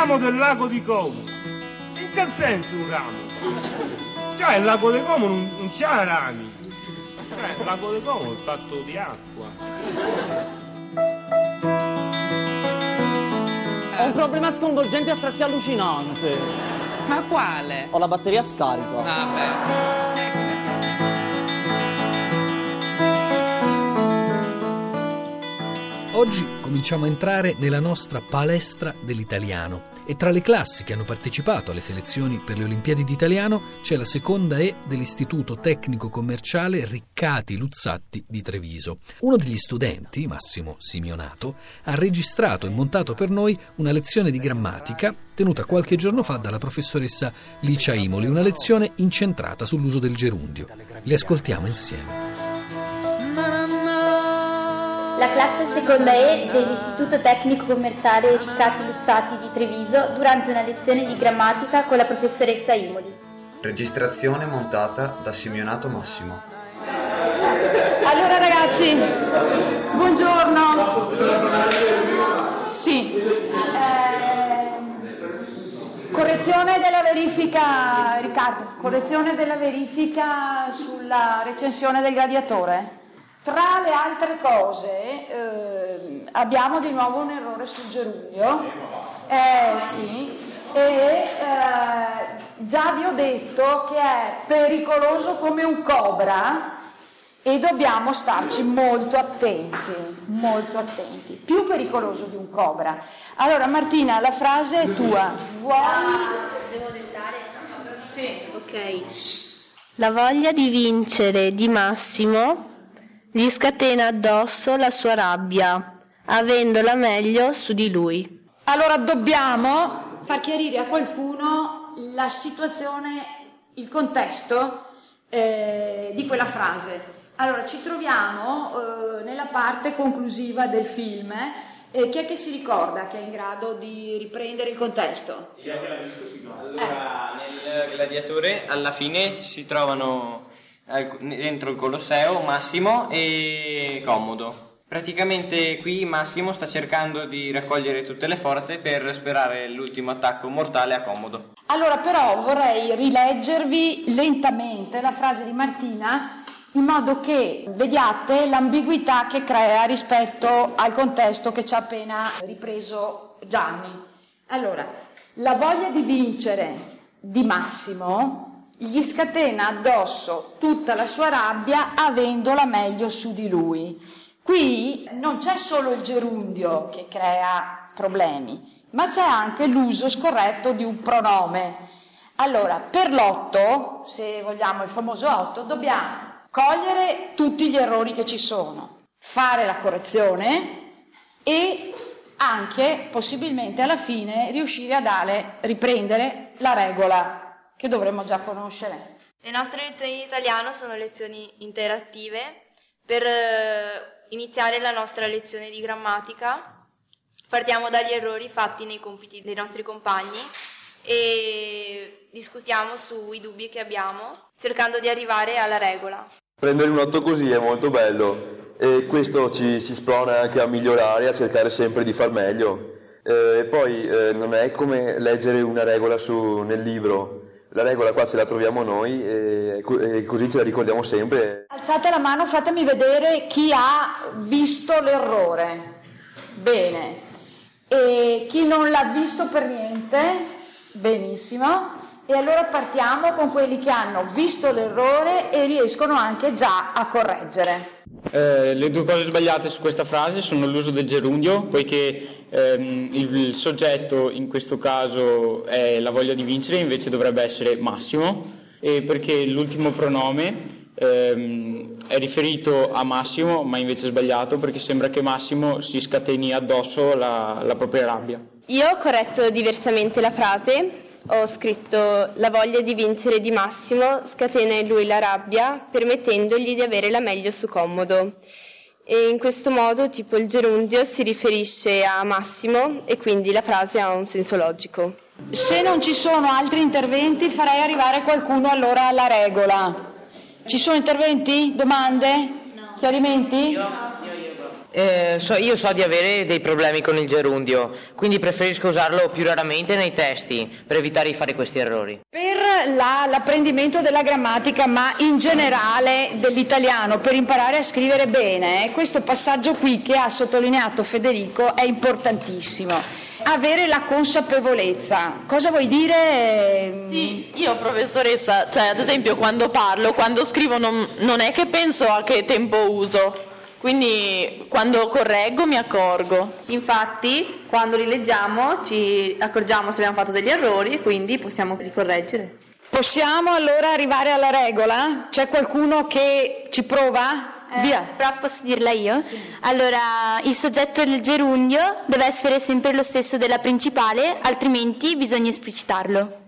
ramo del lago di Como. In che senso un ramo? Cioè il lago di Como non, non c'ha rami. Cioè il lago di Como è fatto di acqua. Ho un problema sconvolgente a tratti allucinante. Ma quale? Ho la batteria scarica. Ah, Oggi cominciamo a entrare nella nostra palestra dell'italiano e tra le classi che hanno partecipato alle selezioni per le Olimpiadi d'Italiano c'è la seconda E dell'Istituto Tecnico Commerciale Riccati Luzzatti di Treviso. Uno degli studenti, Massimo Simionato, ha registrato e montato per noi una lezione di grammatica tenuta qualche giorno fa dalla professoressa Licia Imoli, una lezione incentrata sull'uso del gerundio. Le ascoltiamo insieme. La classe seconda E dell'Istituto Tecnico Commerciale Riccati Luzzati di Treviso durante una lezione di grammatica con la professoressa Imoli. Registrazione montata da Simionato Massimo. Allora ragazzi, buongiorno. Sì. ehm, correzione della verifica, Riccardo, correzione della verifica sulla recensione del gladiatore. Tra le altre cose ehm, abbiamo di nuovo un errore sul gerundio. Eh sì. E eh, già vi ho detto che è pericoloso come un cobra e dobbiamo starci molto attenti, molto attenti, più pericoloso di un cobra. Allora Martina, la frase è tua. Vuoi? Devo dettare? Sì. Ok. La voglia di vincere di Massimo gli scatena addosso la sua rabbia, avendola meglio su di lui. Allora dobbiamo far chiarire a qualcuno la situazione, il contesto eh, di quella frase. Allora ci troviamo eh, nella parte conclusiva del film. eh, chi è che si ricorda che è in grado di riprendere il contesto? Allora, nel gladiatore alla fine si trovano dentro il Colosseo Massimo e Commodo. Praticamente qui Massimo sta cercando di raccogliere tutte le forze per sperare l'ultimo attacco mortale a Commodo. Allora però vorrei rileggervi lentamente la frase di Martina in modo che vediate l'ambiguità che crea rispetto al contesto che ci ha appena ripreso Gianni. Allora, la voglia di vincere di Massimo gli scatena addosso tutta la sua rabbia avendola meglio su di lui. Qui non c'è solo il gerundio che crea problemi, ma c'è anche l'uso scorretto di un pronome. Allora, per l'otto, se vogliamo il famoso otto, dobbiamo cogliere tutti gli errori che ci sono, fare la correzione e anche possibilmente alla fine riuscire a dare, riprendere la regola che dovremmo già conoscere. Le nostre lezioni di italiano sono lezioni interattive. Per eh, iniziare la nostra lezione di grammatica partiamo dagli errori fatti nei compiti dei nostri compagni e discutiamo sui dubbi che abbiamo cercando di arrivare alla regola. Prendere un 8 così è molto bello e questo ci, ci sprona anche a migliorare, a cercare sempre di far meglio. Eh, E poi eh, non è come leggere una regola su, nel libro, la regola qua ce la troviamo noi e, co- così ce la ricordiamo sempre. Alzate la mano, fatemi vedere chi ha visto l'errore. Bene. E chi non l'ha visto per niente? Benissimo. E allora partiamo con quelli che hanno visto l'errore e riescono anche già a correggere. Eh, le due cose sbagliate su questa frase sono l'uso del gerundio, poiché ehm, il, il soggetto in questo caso è la voglia di vincere, invece dovrebbe essere Massimo, e perché l'ultimo pronome ehm, è riferito a Massimo, ma invece è sbagliato, perché sembra che Massimo si scateni addosso la, la propria rabbia. Io ho corretto diversamente la frase, ho scritto la voglia di vincere di Massimo scatena in lui la rabbia permettendogli di avere la meglio su Commodo. E in questo modo tipo il gerundio si riferisce a Massimo e quindi la frase ha un senso logico. Se non ci sono altri interventi farei arrivare qualcuno allora alla regola. Ci sono interventi? Domande? Chiarimenti? Eh, so- io so di avere dei problemi con il gerundio, quindi preferisco usarlo più raramente nei testi per evitare di fare questi errori. Per la- l'apprendimento della grammatica, ma in generale dell'italiano, per imparare a scrivere bene, eh, questo passaggio qui che ha sottolineato Federico è importantissimo. Avere la consapevolezza. Cosa vuoi dire? Sì, io professoressa, cioè ad esempio quando parlo, quando scrivo non, non è che penso a che tempo uso, quindi quando correggo mi accorgo. Infatti, quando li leggiamo ci accorgiamo se abbiamo fatto degli errori e quindi possiamo ricorreggere. Possiamo allora arrivare alla regola? C'è qualcuno che ci prova? Via. Prof, posso dirla io? Allora, il soggetto del gerundio deve essere sempre lo stesso della principale, altrimenti bisogna esplicitarlo.